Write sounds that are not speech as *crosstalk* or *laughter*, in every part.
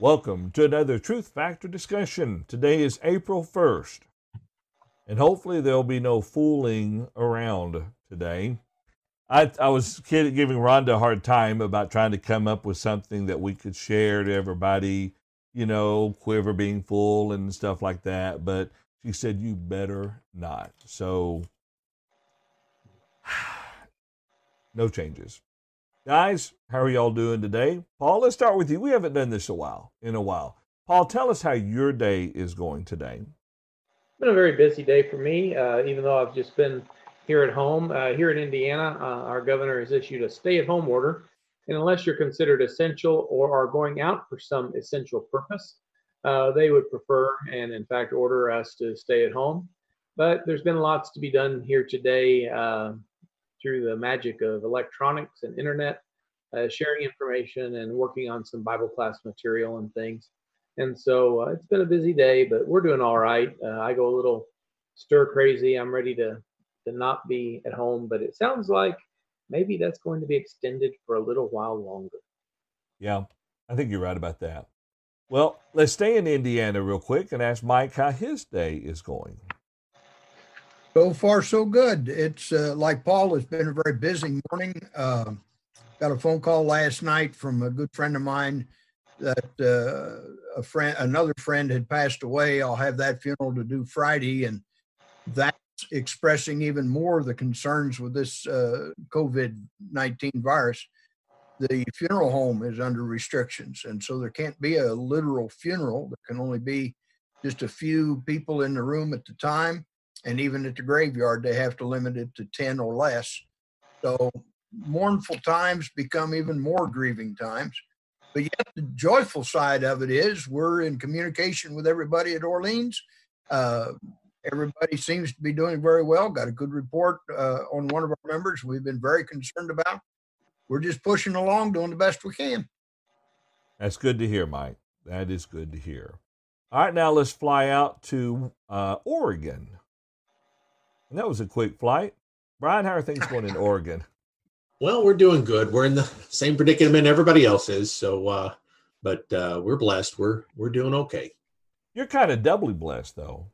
Welcome to another Truth Factor discussion. Today is April 1st, and hopefully there'll be no fooling around today. I, I was kidding, giving Rhonda a hard time about trying to come up with something that we could share to everybody, you know, quiver being full and stuff like that. But she said, You better not. So, *sighs* no changes. Guys, how are y'all doing today? Paul, let's start with you. We haven't done this a while in a while. Paul, tell us how your day is going today. It's been a very busy day for me, uh, even though I've just been here at home. Uh, here in Indiana, uh, our governor has issued a stay-at-home order, and unless you're considered essential or are going out for some essential purpose, uh, they would prefer and, in fact, order us to stay at home. But there's been lots to be done here today uh, through the magic of electronics and internet, uh, sharing information and working on some Bible class material and things. And so uh, it's been a busy day, but we're doing all right. Uh, I go a little stir crazy. I'm ready to to not be at home, but it sounds like maybe that's going to be extended for a little while longer. Yeah, I think you're right about that. Well, let's stay in Indiana real quick and ask Mike how his day is going. So far, so good. It's uh, like Paul, it's been a very busy morning. Uh, got a phone call last night from a good friend of mine that uh, a friend, another friend had passed away. I'll have that funeral to do Friday, and that's expressing even more of the concerns with this uh, COVID 19 virus. The funeral home is under restrictions, and so there can't be a literal funeral. There can only be just a few people in the room at the time and even at the graveyard they have to limit it to 10 or less. So mournful times become even more grieving times. But yet the joyful side of it is we're in communication with everybody at orleans. Uh, everybody seems to be doing very well. Got a good report uh, on one of our members we've been very concerned about. We're just pushing along doing the best we can. That's good to hear mike. That is good to hear. All right now let's fly out to uh, oregon and that was a quick flight. Brian, how are things going in Oregon? Well, we're doing good. We're in the same predicament everybody else is. So, uh, but uh, we're blessed. We're we're doing okay. You're kind of doubly blessed, though.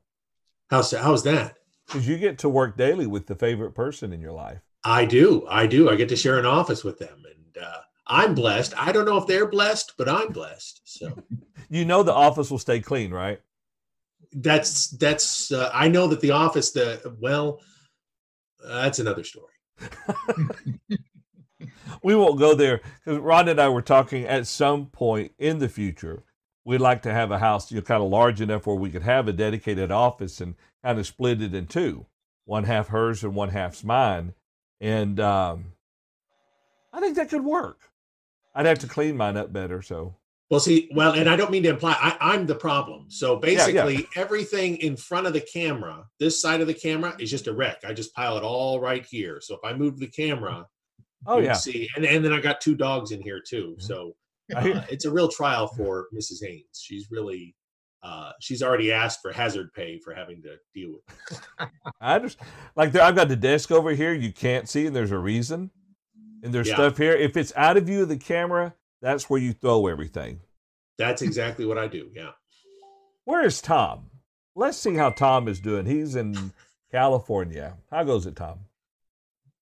How's how's that? Because you get to work daily with the favorite person in your life. I do. I do. I get to share an office with them, and uh, I'm blessed. I don't know if they're blessed, but I'm blessed. So, *laughs* you know, the office will stay clean, right? That's that's uh, I know that the office the well uh, that's another story. we won't go there because Ron and I were talking at some point in the future. We'd like to have a house, you know, kind of large enough where we could have a dedicated office and kind of split it in two, one half hers and one half's mine. And um, I think that could work. I'd have to clean mine up better, so well, see, well, and I don't mean to imply I, am the problem. So basically, yeah, yeah. everything in front of the camera, this side of the camera, is just a wreck. I just pile it all right here. So if I move the camera, oh yeah, see, and and then I got two dogs in here too. Mm-hmm. So *laughs* uh, it's a real trial for Mrs. Haynes. She's really, uh, she's already asked for hazard pay for having to deal with. I just like there, I've got the desk over here. You can't see, and there's a reason. And there's yeah. stuff here. If it's out of view of the camera, that's where you throw everything. That's exactly what I do. Yeah. Where is Tom? Let's see how Tom is doing. He's in California. How goes it, Tom?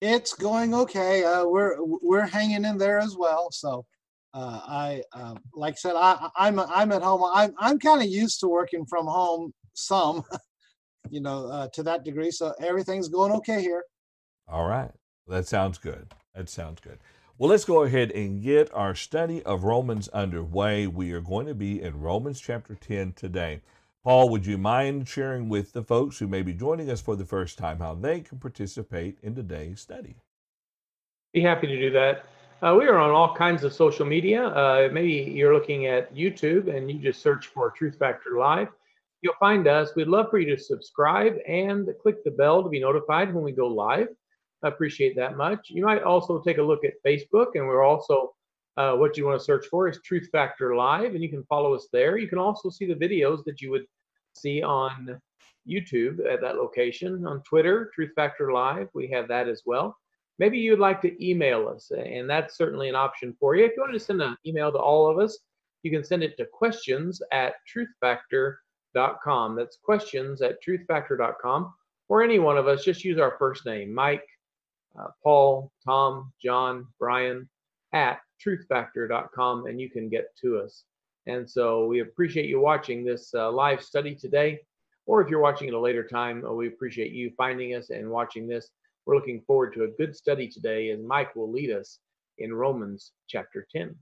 It's going okay. Uh, we're we're hanging in there as well. So, uh, I uh, like I said, I, I'm I'm at home. I'm I'm kind of used to working from home some, *laughs* you know, uh, to that degree. So everything's going okay here. All right, that sounds good. That sounds good. Well, let's go ahead and get our study of Romans underway. We are going to be in Romans chapter 10 today. Paul, would you mind sharing with the folks who may be joining us for the first time how they can participate in today's study? Be happy to do that. Uh, we are on all kinds of social media. Uh, maybe you're looking at YouTube and you just search for Truth Factor Live. You'll find us. We'd love for you to subscribe and click the bell to be notified when we go live. Appreciate that much. You might also take a look at Facebook, and we're also uh, what you want to search for is Truth Factor Live, and you can follow us there. You can also see the videos that you would see on YouTube at that location. On Twitter, Truth Factor Live, we have that as well. Maybe you'd like to email us, and that's certainly an option for you. If you want to send an email to all of us, you can send it to questions at truthfactor.com. That's questions at truthfactor.com. Or any one of us, just use our first name, Mike, uh, Paul, Tom, John, Brian, at truthfactor.com, and you can get to us. And so we appreciate you watching this uh, live study today. Or if you're watching at a later time, uh, we appreciate you finding us and watching this. We're looking forward to a good study today as Mike will lead us in Romans chapter 10.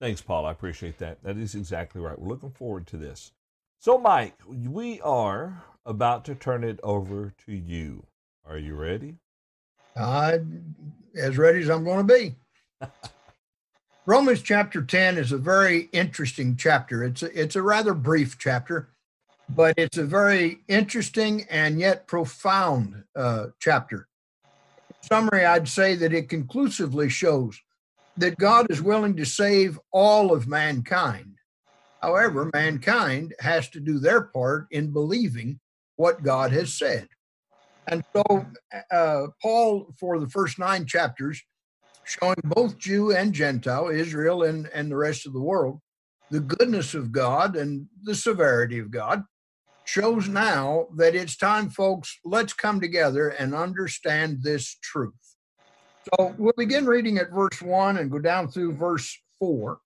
Thanks, Paul. I appreciate that. That is exactly right. We're looking forward to this. So, Mike, we are about to turn it over to you. Are you ready? Uh, as ready as I'm going to be. *laughs* Romans chapter 10 is a very interesting chapter. It's a, it's a rather brief chapter, but it's a very interesting and yet profound uh, chapter. In summary, I'd say that it conclusively shows that God is willing to save all of mankind. However, mankind has to do their part in believing what God has said. And so, uh, Paul, for the first nine chapters, showing both Jew and Gentile, Israel and, and the rest of the world, the goodness of God and the severity of God, shows now that it's time, folks, let's come together and understand this truth. So we'll begin reading at verse one and go down through verse four.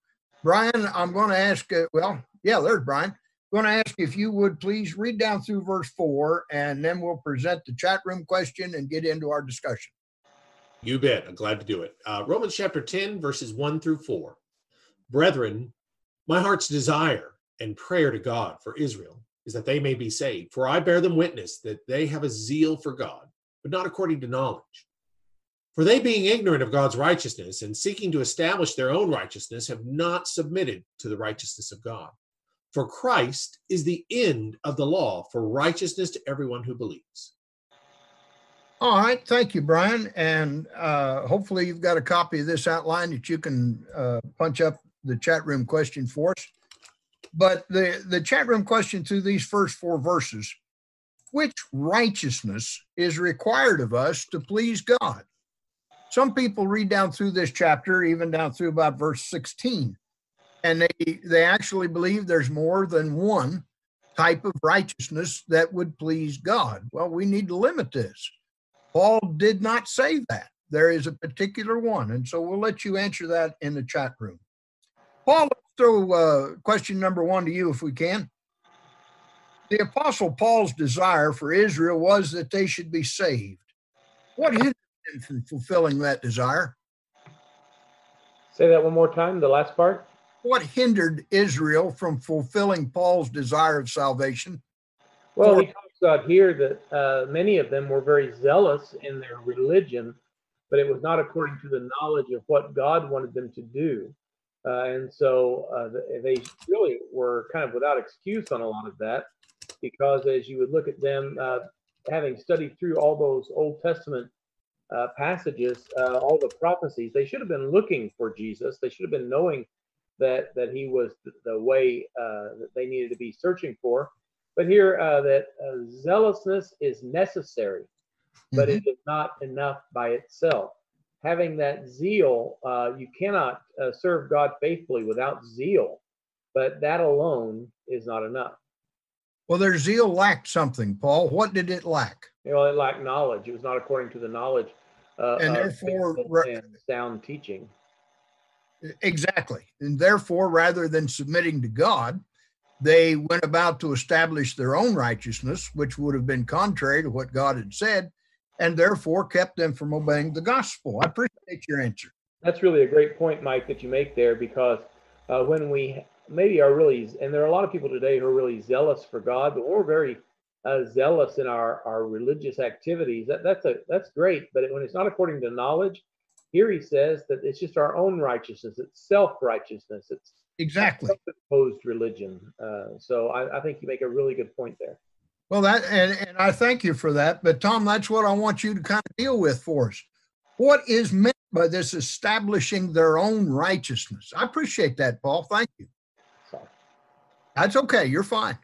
Brian, I'm going to ask, uh, well, yeah, there's Brian. I'm going to ask if you would please read down through verse four, and then we'll present the chat room question and get into our discussion. You bet. I'm glad to do it. Uh, Romans chapter 10, verses 1 through 4. Brethren, my heart's desire and prayer to God for Israel is that they may be saved. For I bear them witness that they have a zeal for God, but not according to knowledge. For they, being ignorant of God's righteousness and seeking to establish their own righteousness, have not submitted to the righteousness of God. For Christ is the end of the law for righteousness to everyone who believes. All right. Thank you, Brian. And uh, hopefully, you've got a copy of this outline that you can uh, punch up the chat room question for us. But the, the chat room question through these first four verses which righteousness is required of us to please God? Some people read down through this chapter, even down through about verse 16, and they, they actually believe there's more than one type of righteousness that would please God. Well, we need to limit this. Paul did not say that. There is a particular one. And so we'll let you answer that in the chat room. Paul, let's throw uh, question number one to you if we can. The Apostle Paul's desire for Israel was that they should be saved. What hindered him from fulfilling that desire? Say that one more time, the last part. What hindered Israel from fulfilling Paul's desire of salvation? Well, he talks about here that uh, many of them were very zealous in their religion, but it was not according to the knowledge of what God wanted them to do. Uh, and so uh, they really were kind of without excuse on a lot of that, because as you would look at them, uh, having studied through all those Old Testament uh, passages, uh, all the prophecies, they should have been looking for Jesus. They should have been knowing that that He was the, way uh, that they needed to be searching for. But here, that zealousness is necessary, but mm-hmm. it is not enough by itself having that zeal, uh, you cannot uh, serve God faithfully without zeal, but that alone is not enough. Well, their zeal lacked something, Paul. What did it lack? You know, it lacked knowledge. It was not according to the knowledge uh, and therefore and sound teaching. Exactly. And therefore, rather than submitting to God, they went about to establish their own righteousness, which would have been contrary to what God had said and therefore kept them from obeying the gospel. I appreciate your answer. That's really a great point, Mike, that you make there because uh, when we maybe are really, and there are a lot of people today who are really zealous for God, but we're very uh, zealous in our, our religious activities. That, that's a that's great, but when it's not according to knowledge, here he says that it's just our own righteousness. It's self righteousness. It's exactly opposed religion. Uh, so I, I think you make a really good point there. Well, that and, and I thank you for that. But Tom, that's what I want you to kind of deal with for us. What is meant by this establishing their own righteousness? I appreciate that, Paul. Thank you. Sorry. That's okay. You're fine.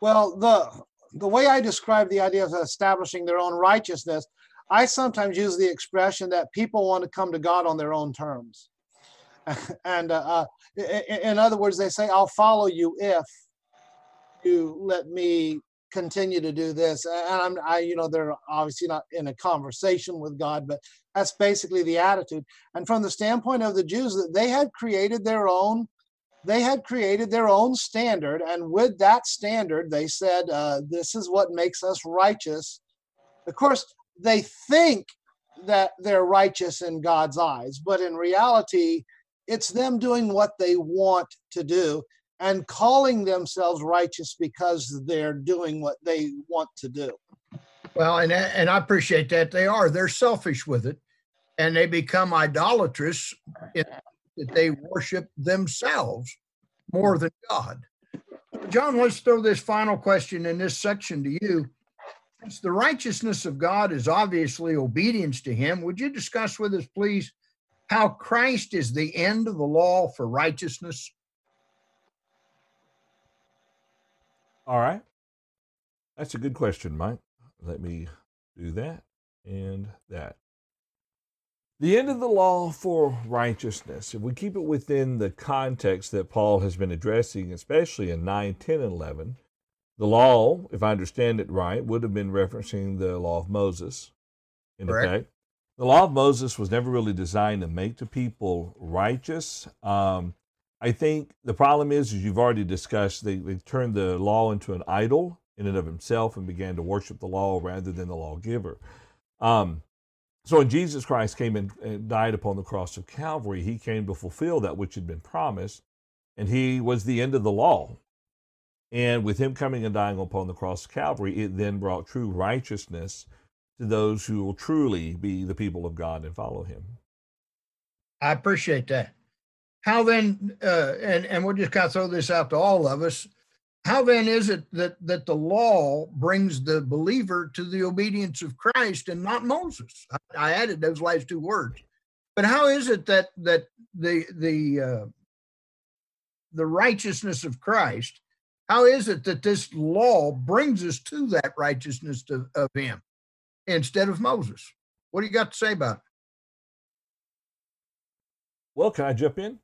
Well, the the way I describe the idea of establishing their own righteousness, I sometimes use the expression that people want to come to God on their own terms. *laughs* and uh, uh, in other words, they say, "I'll follow you if you let me continue to do this." And I'm, I, you know, they're obviously not in a conversation with God, but that's basically the attitude. And from the standpoint of the Jews, that they had created their own, they had created their own standard, and with that standard, they said, uh, "This is what makes us righteous." Of course, they think that they're righteous in God's eyes, but in reality, it's them doing what they want to do and calling themselves righteous because they're doing what they want to do. Well, and and I appreciate that they are. They're selfish with it, and they become idolatrous in that they worship themselves more than God. John, let's throw this final question in this section to you. Since the righteousness of God is obviously obedience to Him, would you discuss with us, please, how Christ is the end of the law for righteousness? All right. That's a good question, Mike. Let me do that and that. The end of the law for righteousness, if we keep it within the context that Paul has been addressing, especially in 9, 10, and 11, the law, if I understand it right, would have been referencing the law of Moses in Correct. effect. The law of Moses was never really designed to make the people righteous. Um, I think the problem is, as you've already discussed, they, they turned the law into an idol in and of himself and began to worship the law rather than the lawgiver. Um, so when Jesus Christ came and, and died upon the cross of Calvary, he came to fulfill that which had been promised, and he was the end of the law. And with him coming and dying upon the cross of Calvary, it then brought true righteousness to those who will truly be the people of God and follow him. I appreciate that. How then, uh, and and we'll just kind of throw this out to all of us. How then is it that that the law brings the believer to the obedience of Christ and not Moses? I, I added those last two words. But how is it that that the the uh, the righteousness of Christ? How is it that this law brings us to that righteousness to, of Him instead of Moses? What do you got to say about it? Well, can I jump in?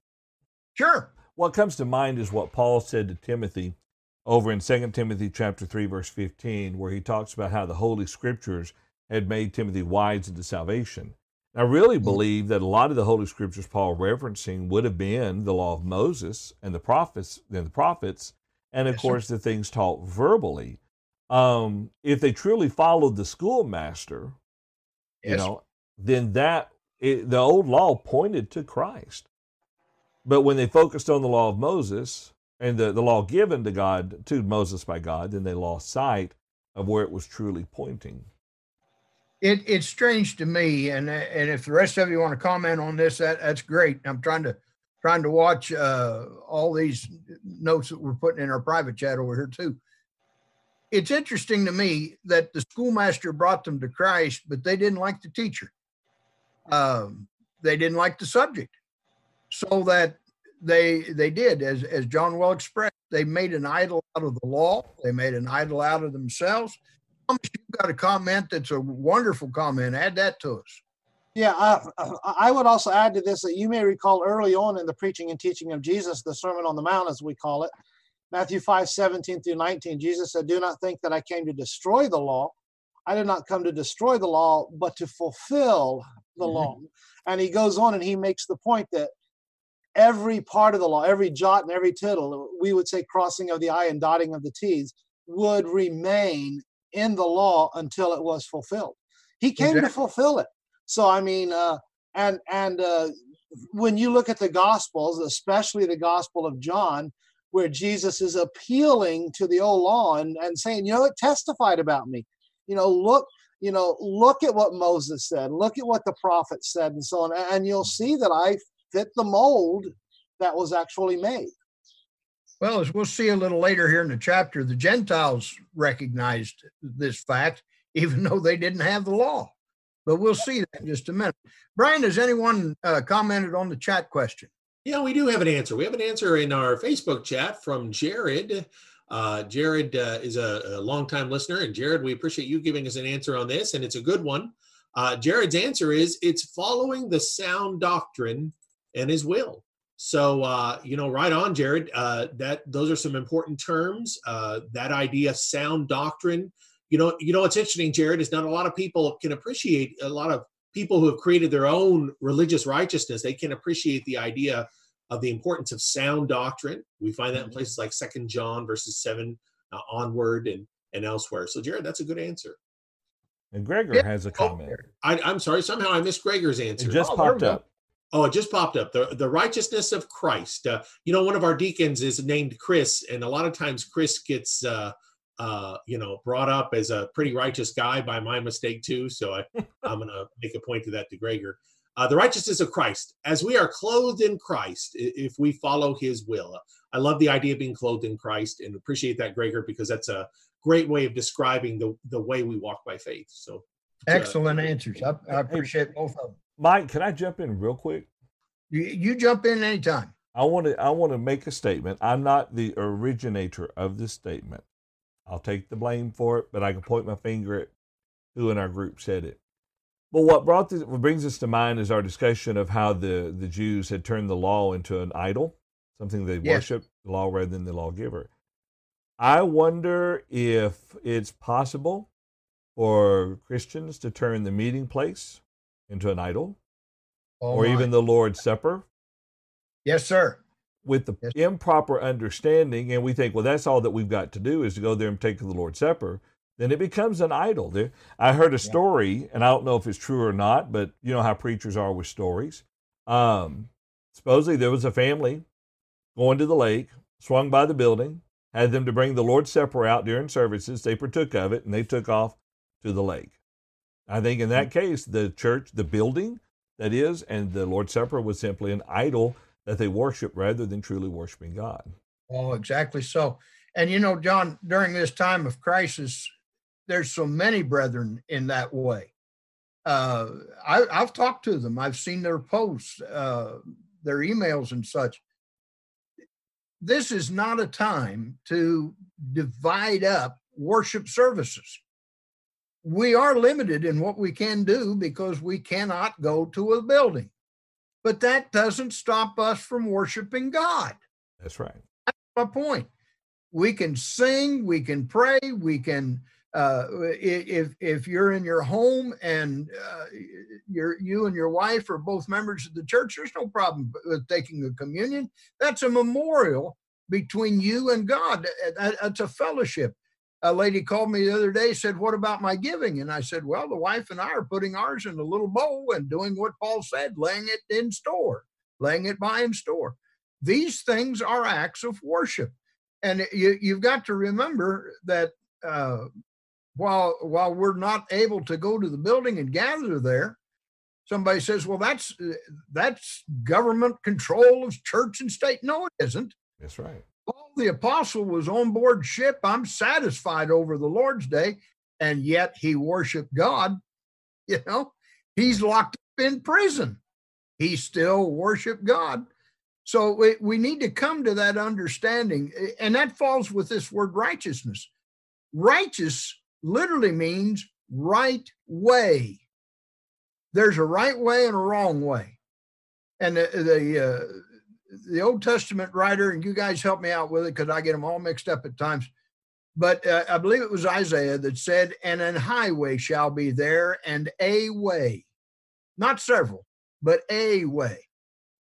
Sure. What comes to mind is what Paul said to Timothy over in 2 Timothy chapter 3 verse 15 where he talks about how the holy scriptures had made Timothy wise into salvation. I really mm-hmm. believe that a lot of the holy scriptures Paul referencing would have been the law of Moses and the prophets and the prophets and of Yes, sir. course the things taught verbally. Um, if they truly followed the schoolmaster, you know, then that it, the old law pointed to Christ. But when they focused on the law of Moses and the, the law given to God, to Moses by God, then they lost sight of where it was truly pointing. It it's strange to me, and and if the rest of you want to comment on this, that that's great. I'm trying to trying to watch uh, all these notes that we're putting in our private chat over here too. It's interesting to me that the schoolmaster brought them to Christ, but they didn't like the teacher. Um, they didn't like the subject, so that they they did as as John well expressed. They made an idol out of the law. They made an idol out of themselves. Thomas, You've got a comment that's a wonderful comment. Add that to us. Yeah, uh, I would also add to this that you may recall early on in the preaching and teaching of Jesus, the Sermon on the Mount, as we call it, Matthew 5 17 through 19, Jesus said, Do not think that I came to destroy the law. I did not come to destroy the law, but to fulfill the Mhm. law. And he goes on and he makes the point that every part of the law, every jot and every tittle, we would say crossing of the I and dotting of the T's, would remain in the law until it was fulfilled. He came to fulfill it. So I mean, uh, and and uh, when you look at the Gospels, especially the Gospel of John, where Jesus is appealing to the old law and, and saying, you know, it testified about me. You know, look, you know, look at what Moses said, look at what the prophets said, and so on, and you'll see that I fit the mold that was actually made. Well, as we'll see a little later here in the chapter, the Gentiles recognized this fact, even though they didn't have the law. But we'll see that in just a minute. Brian, has anyone uh, commented on the chat question? Yeah, we do have an answer. We have an answer in our Facebook chat from Jared. Uh, Jared uh, is a, a longtime listener, and Jared, we appreciate you giving us an answer on this, and it's a good one. Uh, Jared's answer is it's following the sound doctrine and his will. So uh, you know, right on, Jared. Uh, that those are some important terms. That idea, sound doctrine. You know, you know what's interesting, Jared, is not a lot of people can appreciate. A lot of people who have created their own religious righteousness, they can appreciate the idea of the importance of sound doctrine. We find that in places like Second John verses seven uh, onward and and elsewhere. So, Jared, that's a good answer. And Gregor Yeah. has a Oh, comment. I, I'm sorry, somehow I missed Gregor's answer. It just Oh, popped up. Oh, it just popped up. The the righteousness of Christ. Uh, you know, one of our deacons is named Chris, and a lot of times Chris gets uh, uh, you know brought up as a pretty righteous guy by my mistake too. So I, *laughs* I'm going to make a point to that to Gregor. Uh, the righteousness of Christ, as we are clothed in Christ, if we follow His will. I love the idea of being clothed in Christ, and appreciate that, Gregor, because that's a great way of describing the the way we walk by faith. So, uh, Excellent answers. I, I appreciate both of them. Mike, can I jump in real quick? You, you jump in anytime. I want to I want to make a statement. I'm not the originator of this statement. I'll take the blame for it, but I can point my finger at who in our group said it. But what brought this, what brings us to mind is our discussion of how the the Jews had turned the law into an idol, something they Yes. worship the law rather than the lawgiver. I wonder if it's possible for Christians to turn the meeting place into an idol, Oh, or my. even the Lord's Supper yes, sir. With the Yes. improper understanding, and we think, well, that's all that we've got to do is to go there and take the Lord's Supper, then it becomes an idol. There, I heard a story, and I don't know if it's true or not, but you know how preachers are with stories. Um, supposedly, there was a family going to the lake, swung by the building, had them to bring the Lord's Supper out during services. They partook of it, and they took off to the lake. I think in that case, the church, the building that is, and the Lord's Supper was simply an idol that they worship rather than truly worshiping God. Oh, exactly so. And you know, John, during this time of crisis, there's so many brethren in that way. Uh, I, I've talked to them. I've seen their posts, uh, their emails, and such. This is not a time to divide up worship services. We are limited in what we can do because we cannot go to a building, but that doesn't stop us from worshiping God That's right. That's my point. We can sing, we can pray, we can. Uh, if if you're in your home and uh, you're you and your wife are both members of the church, there's no problem with taking a communion. That's a memorial between you and God. That- That's a fellowship. A lady called me the other day, said, "What about my giving?" And I said, "Well, the wife and I are putting ours in a little bowl and doing what Paul said, laying it in store, laying it by in store." These things are acts of worship and you, you've got to remember that uh, while while we're not able to go to the building and gather there, somebody says, "Well, that's uh, that's government control of church and state." No, it isn't. That's right. The apostle was on board ship. I'm satisfied over the Lord's day, and yet he worshiped God. *laughs* You know, he's locked up in prison. He still worshiped God. So we, we need to come to that understanding, and that falls with this word righteousness. Righteous literally means right way. There's a right way and a wrong way. And the the, uh, the Old Testament writer, and you guys help me out with it because I get them all mixed up at times. But uh, I believe it was Isaiah that said, "And an highway shall be there, and a way, not several, but a way.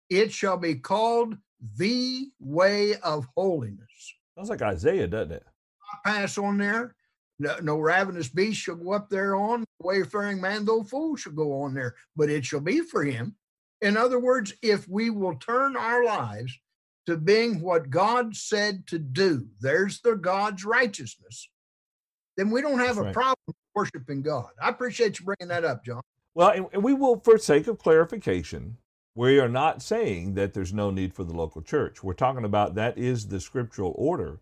It shall be called the way of holiness." Sounds like Isaiah, doesn't it? pass on there. No, no ravenous beast shall go up there on. Wayfaring man, though fool, shall go on there, but it shall be for him. In other words, if we will turn our lives to being what God said to do, there's the God's righteousness, then we don't have That's a right. problem worshiping God. I appreciate you bringing that up, John. Well, and, we will, for sake of clarification, we are not saying that there's no need for the local church. We're talking about that is the scriptural order.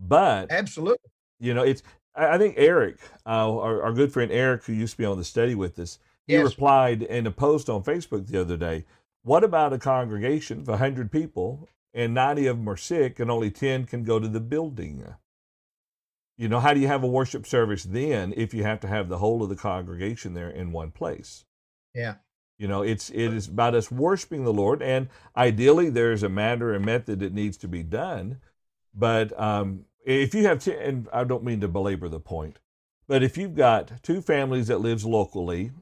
But, Absolutely. you know, it's, I I think Eric, uh, our, our good friend Eric, who used to be on the study with us, he Yes. replied in a post on Facebook the other day What about a congregation of 100 people and 90 of them are sick and only 10 can go to the building? You know, how do you have a worship service then if you have to have the whole of the congregation there in one place? Yeah. You know, it's it is about us worshiping the Lord, and ideally there's a manner and method that needs to be done. But um, if you have, t- and I don't mean to belabor the point, but if you've got two families that lives locally,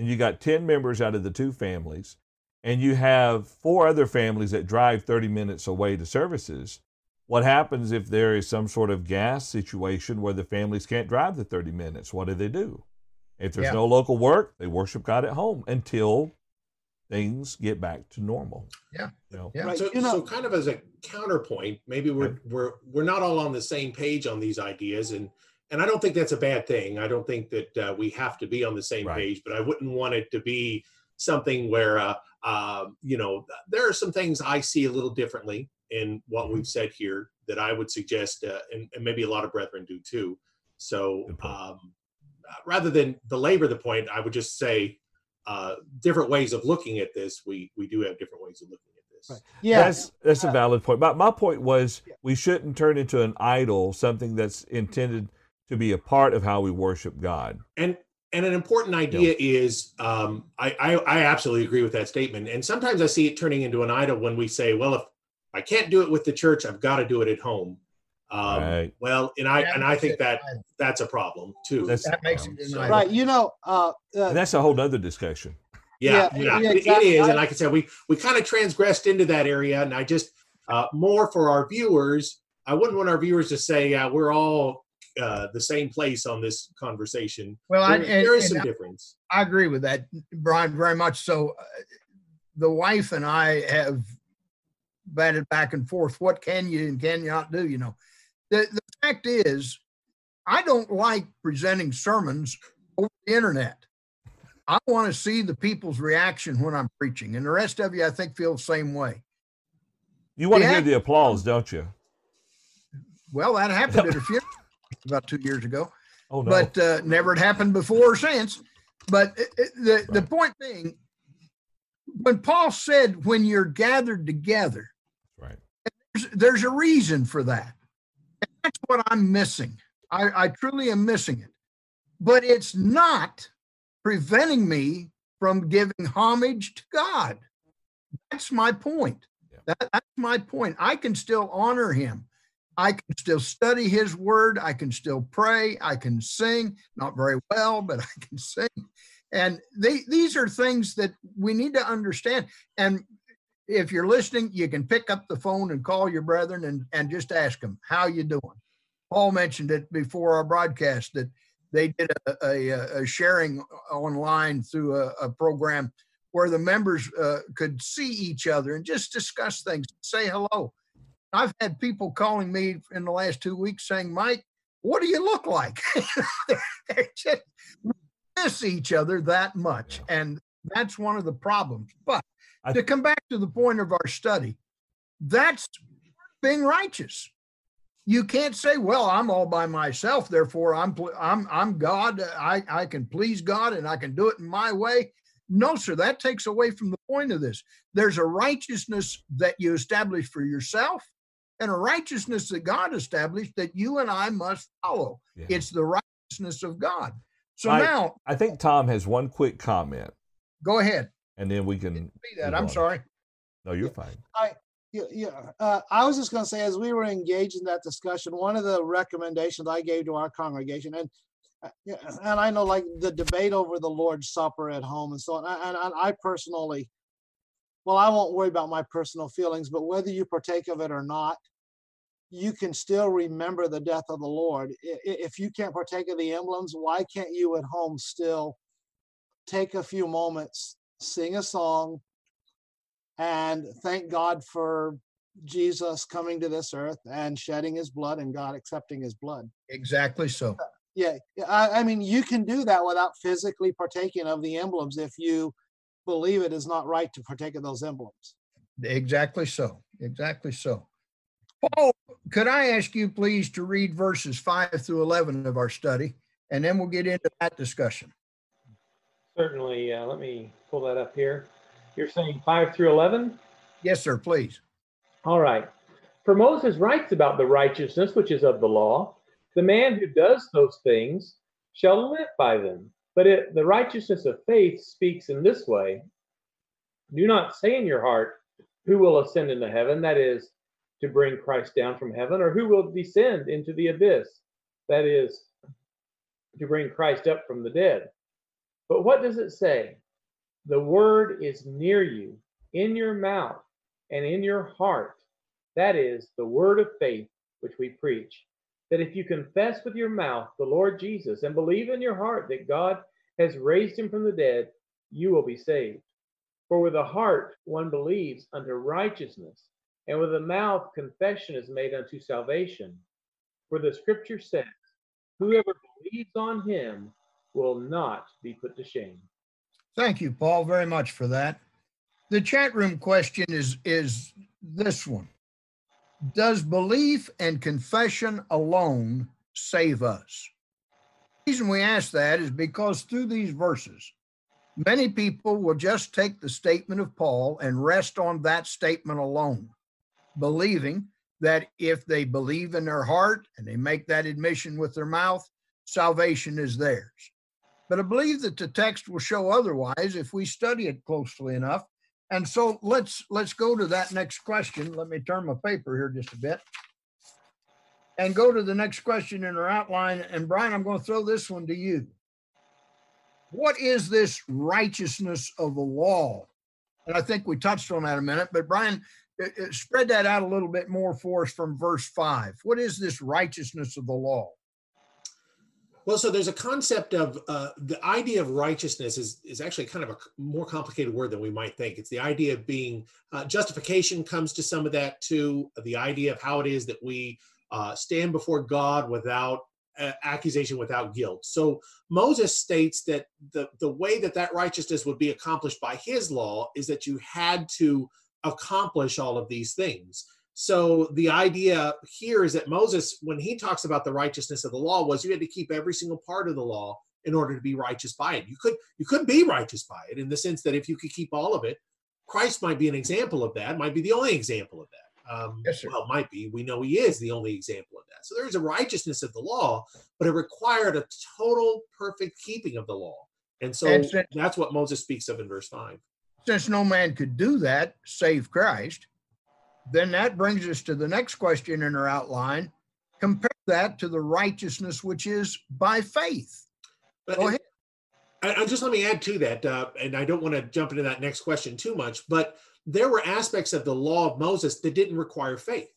and you got ten members out of the two families, and you have four other families that drive 30 minutes away to services, what happens if there is some sort of gas situation where the families can't drive the 30 minutes? What do they do? If there's Yeah. no local work, they worship God at home until things get back to normal. Yeah. You know? Yeah. Right, So, you know- so kind of as a counterpoint, maybe we're Okay. we're we're not all on the same page on these ideas, and and I don't think that's a bad thing. I don't think that uh, we have to be on the same Right. page, but I wouldn't want it to be something where uh, uh, you know there are some things I see a little differently in what Mm-hmm. we've said here that I would suggest, uh, and, and maybe a lot of brethren do too. So um, uh, rather than belabor the point, I would just say uh, different ways of looking at this. We we do have different ways of looking at this. Right. Yeah. That's that's a valid point. My my point was Yeah. we shouldn't turn into an idol something that's intended to be a part of how we worship God. and and an important idea is um, I, I i absolutely agree with that statement and sometimes i see it turning into an idol when we say well if i can't do it with the church i've got to do it at home um, Right. well and i That and i think that an idol. that's a problem too That's That makes it So- idol. Right. You know, uh, uh, that's a whole other discussion. yeah, Yeah, yeah, yeah, exactly. it is and like i said we we kind of transgressed into that area and i just uh, more for our viewers i wouldn't want our viewers to say yeah we're all uh, the same place on this conversation Well, I, and, there is some I- difference I agree with that, Brian, very much so. Uh, The wife and I have batted back and forth. What can you and can you not do? You know, the, the fact is, I don't like presenting sermons over the internet. I want to see the people's reaction when I'm preaching, and the rest of you, I think, feel the same way. You want to Yeah. hear the applause, don't you? Well, that happened at a funeral about two years ago. Oh no. but uh, never had happened before or since. But it- it- the the point being, when Paul said, "When you're gathered together," right. there's, there's a reason for that. And that's what I'm missing. I, I truly am missing it. But it's not preventing me from giving homage to God. That's my point. Yeah. That, that's my point. I can still honor him. I can still study his word. I can still pray. I can sing, not very well, but I can sing. And they, these are things that we need to understand. And if you're listening, you can pick up the phone and call your brethren and, and just ask them, how you doing? Paul mentioned it before our broadcast that they did a, a, a sharing online through a, a program where the members uh, could see each other and just discuss things, say hello. I've had people calling me in the last two weeks saying, Mike, what do you look like? *laughs* they're just miss each other that much. And that's one of the problems. But I- to come back to the point of our study, that's being righteous. You can't say, "Well, I'm all by myself, therefore I'm I'm I'm God. I I can please God and I can do it in my way." No, sir, that takes away from the point of this. There's a righteousness that you establish for yourself and a righteousness that God established that you and I must follow. Yeah. It's the righteousness of God. So I- now, I think Tom has one quick comment, go ahead. and then we can. See that. I'm on. sorry. No, you're fine. I yeah, yeah. Uh, I was just going to say, as we were engaged in that discussion, one of the recommendations I gave to our congregation, and uh, and I know like the debate over the Lord's Supper at home and so on, and, and I personally, well, I won't worry about my personal feelings, but whether you partake of it or not, you can still remember the death of the Lord. If you can't partake of the emblems, why can't you at home still take a few moments, sing a song, and thank God for Jesus coming to this earth and shedding his blood and God accepting his blood. Exactly so. Yeah, yeah, I, I mean, you can do that without physically partaking of the emblems if you believe it is not right to partake of those emblems. Exactly so. Exactly so. Paul, could I ask you please to read verses five through 11 of our study, and then we'll get into that discussion. Certainly, uh, let me pull that up here. You're saying 5 through 11? Yes, sir, please. All right. For Moses writes about the righteousness which is of the law. The man who does those things shall live by them. But it, the righteousness of faith speaks in this way Do not say in your heart, Who will ascend into heaven? That is, to bring Christ down from heaven, or who will descend into the abyss? That is, to bring Christ up from the dead. But what does it say? The word is near you, in your mouth and in your heart. That is the word of faith which we preach. That if you confess with your mouth the Lord Jesus and believe in your heart that God has raised him from the dead, you will be saved. For with the heart one believes unto righteousness, and with the mouth confession is made unto salvation. For the scripture says, Whoever believes on him will not be put to shame. Thank you, Paul, very much for that. The chat room question is is this one. Does belief and confession alone save us? The reason we ask that is because through these verses, many people will just take the statement of Paul and rest on that statement alone, believing that if they believe in their heart and they make that admission with their mouth, salvation is theirs. But I believe that the text will show otherwise if we study it closely enough. And so let's let's go to that next question. Let me turn my paper here just a bit. And go to the next question in our outline. And Brian, I'm going to throw this one to you. What is this righteousness of the law? And I think we touched on that a minute, but Brian, uh, uh, spread that out a little bit more for us from verse five. What is this righteousness of the law? Well, so there's a concept of uh, the idea of righteousness is is actually kind of a more complicated word than we might think. It's the idea of being uh, justification comes to some of that too. The idea of how it is that we uh, stand before God without uh, accusation, without guilt. So Moses states that the the way that that righteousness would be accomplished by his law is that you had to accomplish all of these things. So the idea here is that Moses, when he talks about the righteousness of the law, was you had to keep every single part of the law in order to be righteous by it. You could you could be righteous by it in the sense that if you could keep all of it, Christ might be an example of that. Might be the only example of that. Um, yes. Well, might be. We know he is the only example of that. So there is a righteousness of the law, but it required a total, perfect keeping of the law. And so And since- that's what Moses speaks of in verse five. Since no man could do that save Christ, then that brings us to the next question in our outline. Compare that to the righteousness which is by faith. But Go ahead. I, I just let me add to that, uh, and I don't want to jump into that next question too much, but there were aspects of the law of Moses that didn't require faith.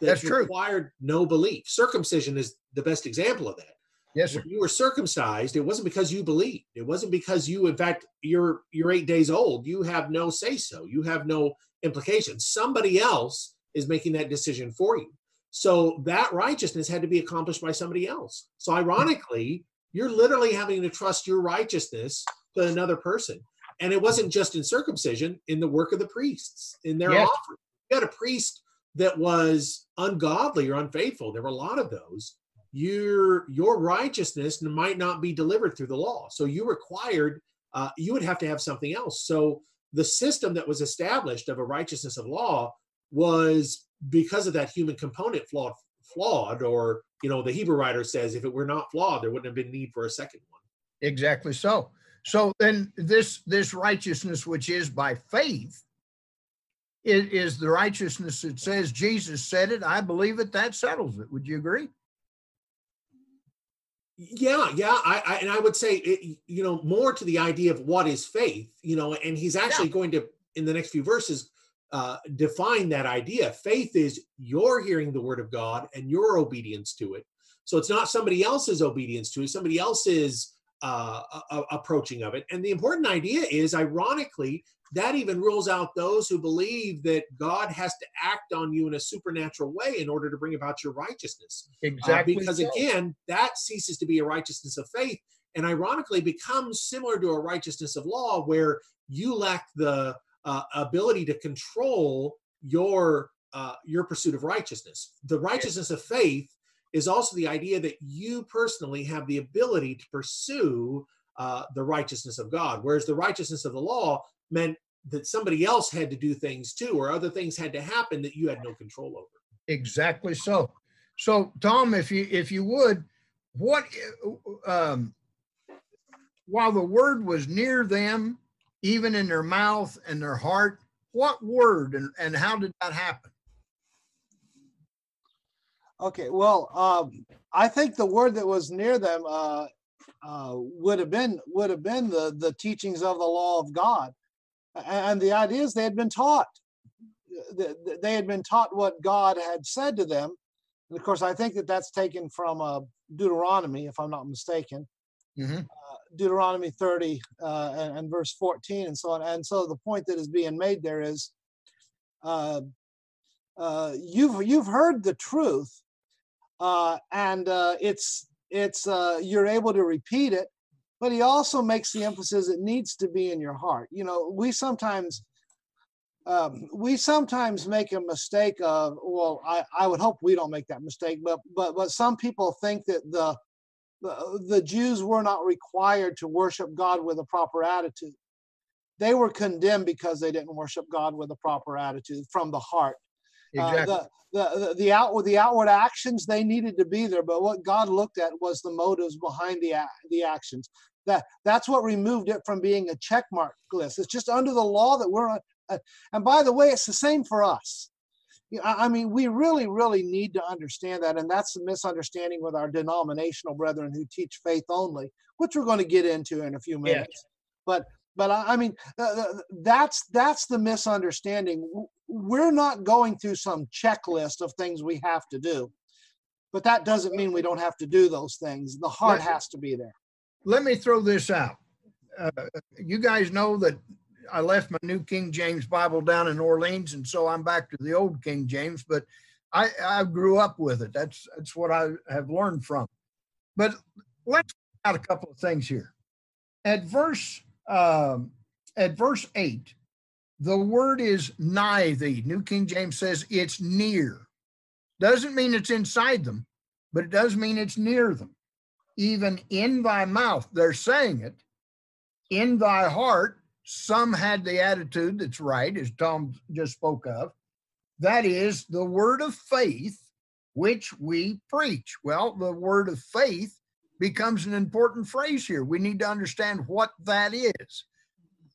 That That's true. required no belief. Circumcision is the best example of that. Yes, sir. When you were circumcised, it wasn't because you believed. It wasn't because you, in fact, you're you're eight days old. You have no say so. You have no implication. Somebody else is making that decision for you. So that righteousness had to be accomplished by somebody else. So ironically, you're literally having to trust your righteousness to another person. And it wasn't just in circumcision, in the work of the priests, in their Yes. offering. You had a priest that was ungodly or unfaithful. There were a lot of those. Your your righteousness might not be delivered through the law. So you required uh, you would have to have something else. So the system that was established of a righteousness of law was because of that human component flawed flawed or you know the hebrew writer says if it were not flawed there wouldn't have been need for a second one Exactly so. So then this this righteousness which is by faith it is the righteousness that says Jesus said it, I believe it, that settles it. Would you agree? Yeah yeah i, I and i would say it, you know more to the idea of what is faith you know and he's actually going to in the next few verses uh, define that idea. Faith is your hearing the word of god and your obedience to it. So it's not somebody else's obedience to it somebody else's uh, a- a- approaching of it. And the important idea is ironically that even rules out those who believe that god has to act on you in a supernatural way in order to bring about your righteousness uh, Exactly. because so. again, that ceases to be a righteousness of faith and ironically becomes similar to a righteousness of law where you lack the uh, ability to control your uh, your pursuit of righteousness. The righteousness of faith is also the idea that you personally have the ability to pursue uh, the righteousness of God, whereas the righteousness of the law meant that somebody else had to do things too, or other things had to happen that you had no control over. Exactly so. So, Tom, if you if you would, what um, while the word was near them even in their mouth and their heart. What word and, and how did that happen? Okay, well, um, I think the word that was near them uh, uh, would have been would have been the the teachings of the law of God, and the idea is they had been taught. They had been taught what God had said to them, and of course, I think that that's taken from uh, Deuteronomy, if I'm not mistaken. Mm-hmm. Uh, Deuteronomy 30 uh, and, and, verse 14 and so on. And so the point that is being made there is uh, uh, you've you've heard the truth, uh, and uh, it's it's uh, you're able to repeat it but he also makes the emphasis it needs to be in your heart. You know we sometimes um, we sometimes make a mistake of well I, I would hope we don't make that mistake but but but some people think that the the, the jews were not required to worship god with a proper attitude. They were condemned because they didn't worship god with a proper attitude from the heart Exactly. uh, the, the, the outward the outward actions they needed to be there, but what God looked at was the motives behind the the actions. That that's what removed it from being a check mark list. It's just under the law that we're on. Uh, and by the way, it's the same for us. I mean, we really, really need to understand that, and that's the misunderstanding with our denominational brethren who teach faith only, which we're going to get into in a few minutes. Yes. But but I, I mean, uh, that's that's the misunderstanding. We're not going through some checklist of things we have to do, but that doesn't mean we don't have to do those things. The heart has to be there. Let me throw this out. Uh, you guys know that I left my New King James Bible down in Orleans, and so I'm back to the old King James. But I, I grew up with it. That's that's what I have learned from. But let's out a couple of things here. At verse um, at verse 8, the word is nigh thee. New King James says it's near. Doesn't mean it's inside them, but it does mean it's near them. Even in thy mouth, they're saying it. In thy heart, some had the attitude that's right, as Tom just spoke of. That is the word of faith which we preach. Well, the word of faith becomes an important phrase here. We need to understand what that is.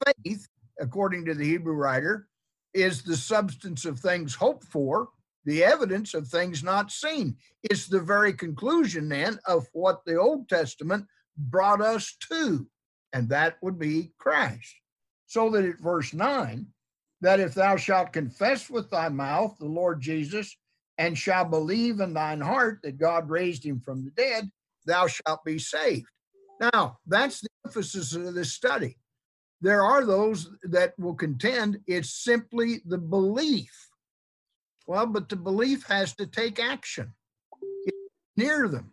Faith, according to the Hebrew writer, is the substance of things hoped for, the evidence of things not seen. It's the very conclusion then of what the Old Testament brought us to, and that would be Christ. So that at verse 9, that if thou shalt confess with thy mouth the Lord Jesus and shalt believe in thine heart that God raised him from the dead, thou shalt be saved. Now, that's the emphasis of this study. There are those that will contend it's simply the belief. Well, but the belief has to take action it's near them.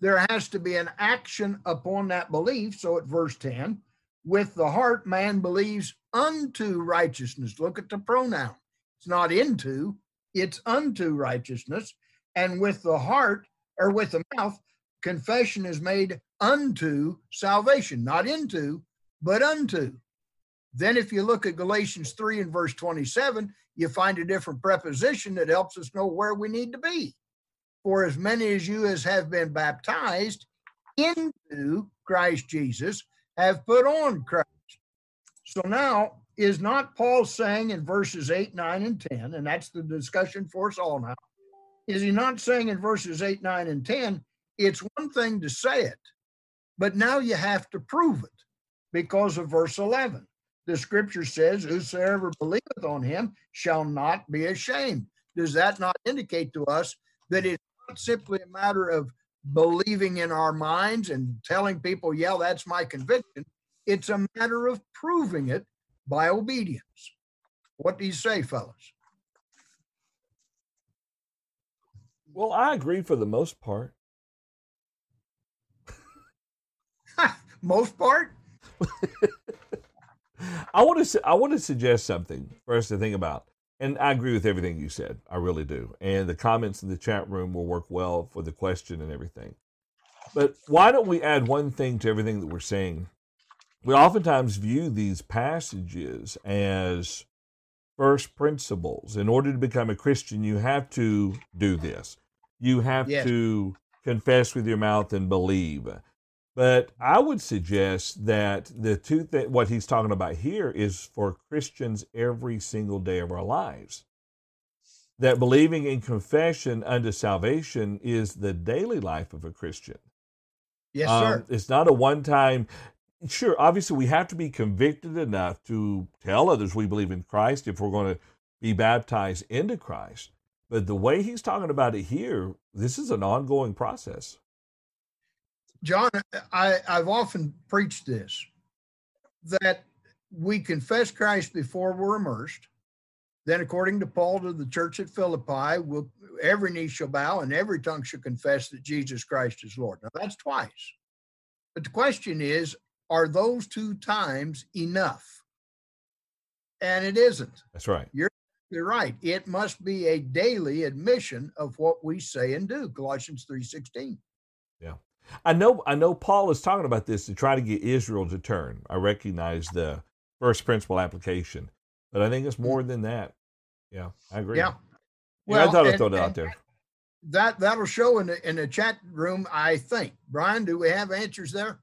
There has to be an action upon that belief. So at verse 10, with the heart, man believes unto righteousness. Look at the pronoun. It's not into, it's unto righteousness. And with the heart, or with the mouth, confession is made unto salvation, not into, but unto. Then, if you look at Galatians 3 and verse 27, you find a different preposition that helps us know where we need to be. For as many as you as have been baptized into Christ Jesus have put on Christ. So now, is not Paul saying in verses 8, 9, and 10, and that's the discussion for us all now, is he not saying in verses 8, 9, and 10 it's one thing to say it, but now you have to prove it because of verse 11. The scripture says, Whosoever believeth on him shall not be ashamed. Does that not indicate to us that it's not simply a matter of believing in our minds and telling people, yeah, that's my conviction? It's a matter of proving it by obedience. What do you say, fellas? Well, I agree for the most part. *laughs* most part. *laughs* I want to I want to suggest something for us to think about, and I agree with everything you said. I really do, and the comments in the chat room will work well for the question and everything. But why don't we add one thing to everything that we're saying? We oftentimes view these passages as first principles. In order to become a Christian, you have to do this. You have yes. to confess with your mouth and believe But I would suggest that the two th- what he's talking about here is for Christians every single day of our lives. That believing in confession unto salvation is the daily life of a Christian. Yes, Um, sir. it's not a one time. Sure, obviously, we have to be convicted enough to tell others we believe in Christ if we're going to be baptized into Christ. But the way he's talking about it here, this is an ongoing process. John, I, I've often preached this that we confess Christ before we're immersed. Then, according to Paul to the church at Philippi, will every knee shall bow and every tongue shall confess that Jesus Christ is Lord. Now, that's twice. But the question is, are those two times enough? And it isn't. That's right. You're right. It must be a daily admission of what we say and do. Colossians 3:16. I know I know Paul is talking about this to try to get Israel to turn. I recognize the first principle application, but I think it's more than that. Yeah, I agree. Yeah. Yeah, I thought I'd throw that out there. That that'll show in the in the chat room, I think. Brian, do we have answers there?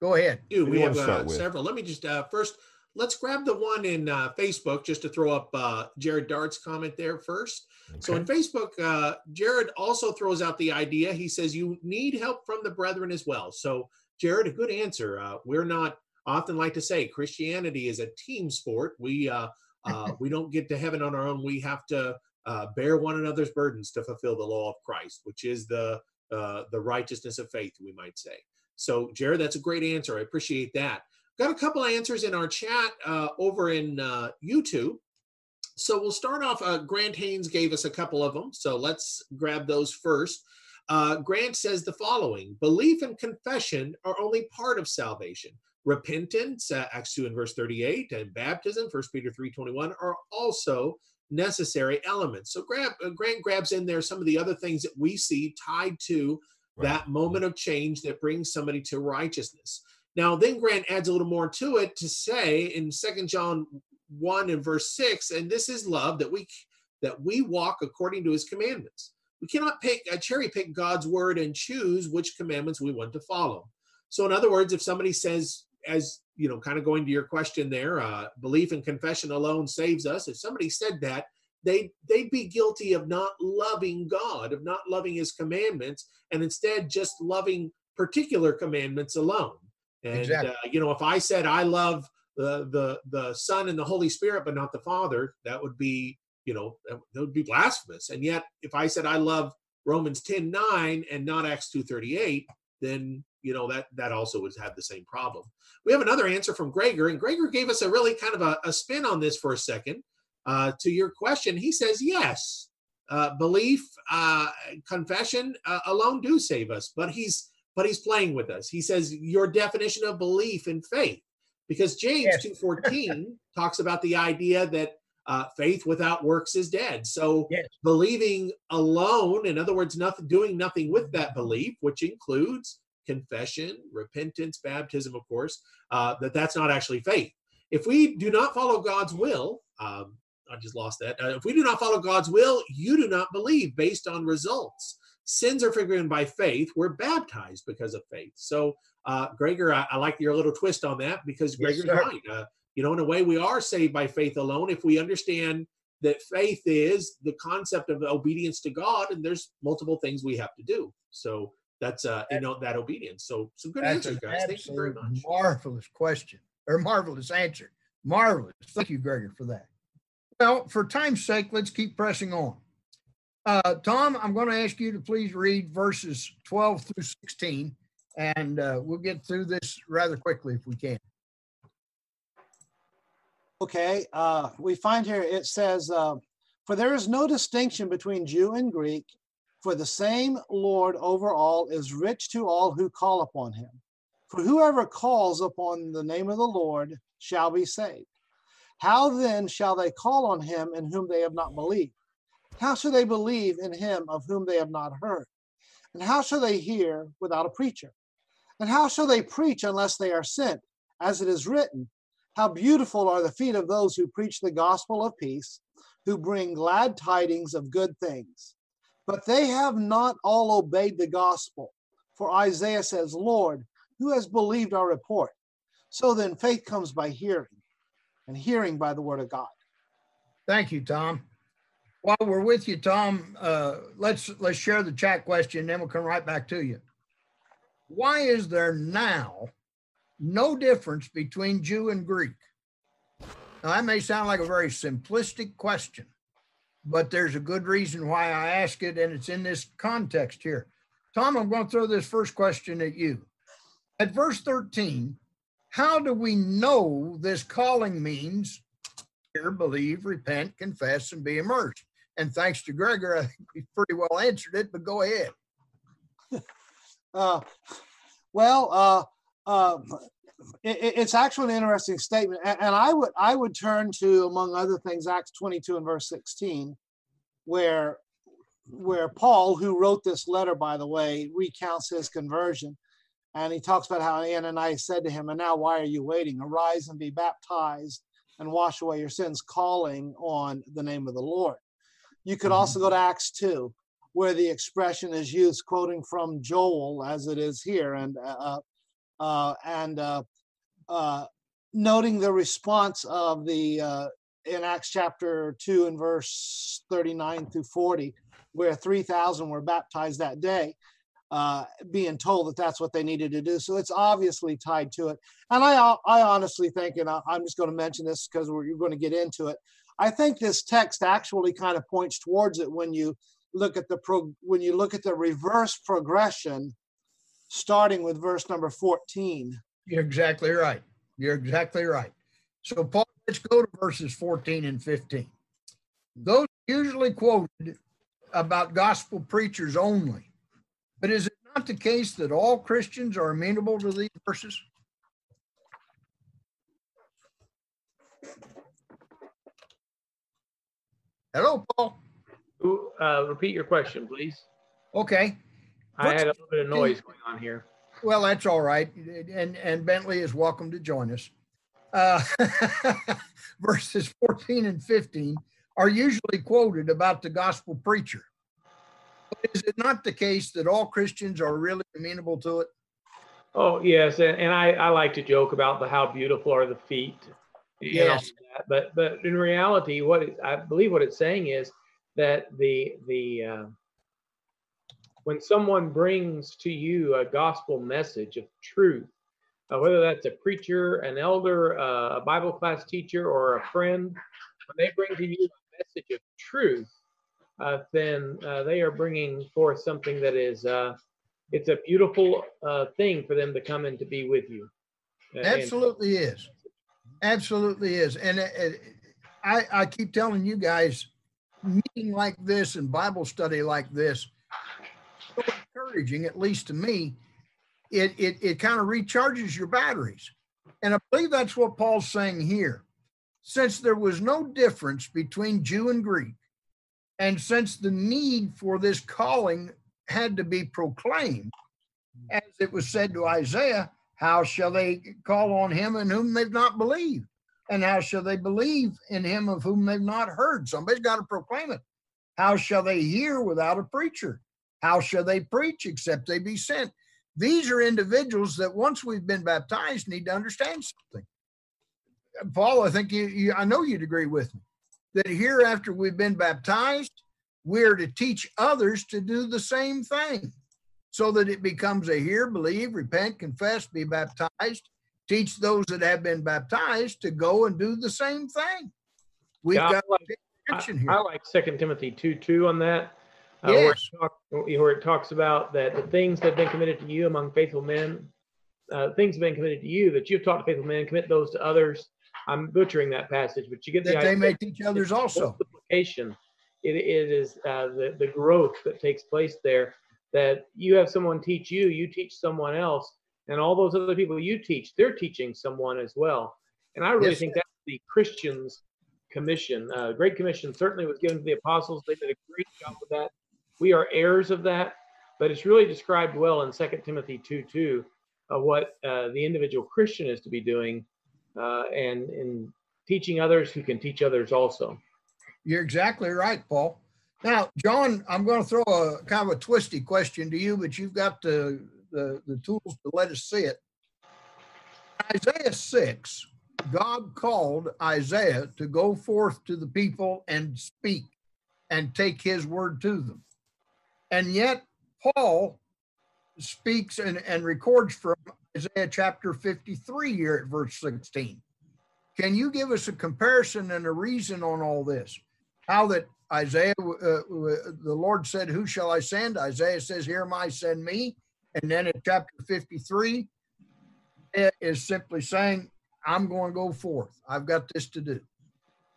Go ahead. Dude, We have uh, several. Let me just uh, first let's grab the one in uh, Facebook just to throw up uh, Jared Dart's comment there first. So in Facebook, uh, Jared also throws out the idea. He says you need help from the brethren as well. So Jared, a good answer. Uh, we're not often like to say Christianity is a team sport. We uh, uh, *laughs* we don't get to heaven on our own. We have to uh, bear one another's burdens to fulfill the law of Christ, which is the uh, the righteousness of faith, we might say. So, Jared, that's a great answer. I appreciate that. Got a couple of answers in our chat uh, over in uh, YouTube. So we'll start off. Uh, Grant Haynes gave us a couple of them. So let's grab those first. Uh, Grant says the following Belief and confession are only part of salvation. Repentance, uh, Acts 2 and verse 38, and baptism, 1 Peter 3.21, are also necessary elements. So grab, uh, Grant grabs in there some of the other things that we see tied to Right. that moment of change that brings somebody to righteousness. Now, then Grant adds a little more to it to say in Second John 1 and verse 6, and this is love that we that we walk according to his commandments. We cannot pick uh, cherry pick God's word and choose which commandments we want to follow. So, in other words, if somebody says, as you know, kind of going to your question there, uh, belief and confession alone saves us. If somebody said that, they they'd be guilty of not loving God, of not loving His commandments, and instead just loving particular commandments alone. And Exactly. uh, you know, if I said I love the the the Son and the Holy Spirit, but not the Father, that would be you know that that would be blasphemous. And yet, if I said I love Romans 10 9 and not Acts 238, then you know that that also would have the same problem. We have another answer from Gregor, and Gregor gave us a really kind of a, a spin on this for a second. Uh, to your question, he says yes, uh, belief, uh, confession uh, alone do save us, but he's but he's playing with us. He says your definition of belief and faith, because James Yes. two fourteen *laughs* talks about the idea that uh, faith without works is dead. So Yes. believing alone, in other words, nothing doing nothing with that belief, which includes confession, repentance, baptism, of course, uh, that that's not actually faith. If we do not follow God's will, um, I just lost that. Uh, if we do not follow God's will, you do not believe based on results. Sins are forgiven by faith. We're baptized because of faith. So, uh, Gregor, I, I like your little twist on that because Yes, Gregor's right. Uh, you know, in a way, we are saved by faith alone if we understand that faith is the concept of obedience to God, and there's multiple things we have to do. So that's uh, you know that obedience. So some good That's answers, guys. Thank you very much. marvelous question or marvelous answer. Marvelous. Thank you, Gregor, for that. Well, for time's sake, let's keep pressing on. Uh, Tom, I'm going to ask you to please read verses 12 through 16, and uh, we'll get through this rather quickly if we can. Okay, uh, we find here it says, uh, For there is no distinction between Jew and Greek, for the same Lord over all is rich to all who call upon him. For whoever calls upon the name of the Lord shall be saved. How then shall they call on him in whom they have not believed? How shall they believe in him of whom they have not heard? And how shall they hear without a preacher? And how shall they preach unless they are sent? As it is written, how beautiful are the feet of those who preach the gospel of peace, who bring glad tidings of good things. But they have not all obeyed the gospel. For Isaiah says, Lord, who has believed our report? So then faith comes by hearing, and hearing by the word of God. Thank you, Tom. While we're with you, Tom, uh, let's let's share the chat question, and then we'll come right back to you. Why is there now no difference between Jew and Greek? Now, that may sound like a very simplistic question, but there's a good reason why I ask it, and it's in this context here. Tom, I'm going to throw this first question at you. At verse 13, how do we know this calling means hear, believe, repent, confess, and be immersed? And thanks to Gregor, I think he pretty well answered it, but go ahead. *laughs* Uh, well, uh, uh, it, it's actually an interesting statement, and, and, I would I would turn to, among other things, Acts 22 and verse 16, where where Paul, who wrote this letter, by the way, recounts his conversion, and he talks about how Ananias said to him, "And now, why are you waiting? Arise and be baptized, and wash away your sins, calling on the name of the Lord." You could also go to Acts 2, where the expression is used, quoting from Joel, as it is here, and uh, uh, and uh, uh, noting the response of the uh, in Acts chapter two and verse thirty nine through forty, where three thousand were baptized that day, uh, being told that that's what they needed to do. So it's obviously tied to it. And I I honestly think, and I'm just going to mention this because we're going to get into it. I think this text actually kind of points towards it when you look at the pro, when you look at the reverse progression, starting with verse number 14. You're exactly right. You're exactly right. So Paul, let's go to verses 14 and 15. Those usually quoted about gospel preachers only. But is it not the case that all Christians are amenable to these verses? Hello, Paul. Uh, repeat your question, please. Okay. I had a little bit of noise going on here. Well, that's all right. And, and Bentley is welcome to join us. Uh, *laughs* verses 14 and 15 are usually quoted about the gospel preacher. But is it not the case that all Christians are really amenable to it? Oh, yes. And, and I, I like to joke about the how beautiful are the feet. Yes. But but in reality, what it, I believe what it's saying is that the the uh, when someone brings to you a gospel message of truth, uh, whether that's a preacher, an elder, uh, a Bible class teacher, or a friend, when they bring to you a message of truth, uh, then uh, they are bringing forth something that is uh, it's a beautiful uh, thing for them to come and to be with you. Absolutely and, is. Absolutely is. And uh, uh, I, I keep telling you guys, meeting like this and Bible study like this so encouraging, at least to me. It it it kind of recharges your batteries, and I believe that's what Paul's saying here. Since there was no difference between Jew and Greek, and since the need for this calling had to be proclaimed, as it was said to Isaiah, how shall they call on him in whom they've not believed? And how shall they believe in him of whom they've not heard? Somebody's got to proclaim it. How shall they hear without a preacher? How shall they preach except they be sent? These are individuals that once we've been baptized need to understand something. Paul, I think you, you I know you'd agree with me that here after we've been baptized, we're to teach others to do the same thing so that it becomes a hear, believe, repent, confess, be baptized. Teach those that have been baptized to go and do the same thing. We've yeah, got I like, I, I like Second Timothy 2 2 on that uh, yes. where, it talk, where, it talks about that the things that have been committed to you among faithful men, uh, things have been committed to you that you've taught to faithful men, commit those to others. I'm butchering that passage, but you get that the they may teach others also. Multiplication. It, it is uh, the, the growth that takes place there. That you have someone teach you, you teach someone else, and all those other people you teach, they're teaching someone as well. And I really yes, think that's the Christian's commission. Uh, Great Commission certainly was given to the apostles. They did a great job with that. We are heirs of that, but it's really described well in 2 Timothy 2 2 of what uh, the individual Christian is to be doing uh, and in teaching others who can teach others also. You're exactly right, Paul. Now, John, I'm going to throw a kind of a twisty question to you, but you've got the, the, the tools to let us see it. Isaiah 6, God called Isaiah to go forth to the people and speak and take his word to them. And yet, Paul speaks and, and records from Isaiah chapter 53 here at verse 16. Can you give us a comparison and a reason on all this? How that Isaiah, uh, the Lord said, Who shall I send? Isaiah says, Here am I, send me. And then in chapter 53, it is simply saying, I'm going to go forth. I've got this to do.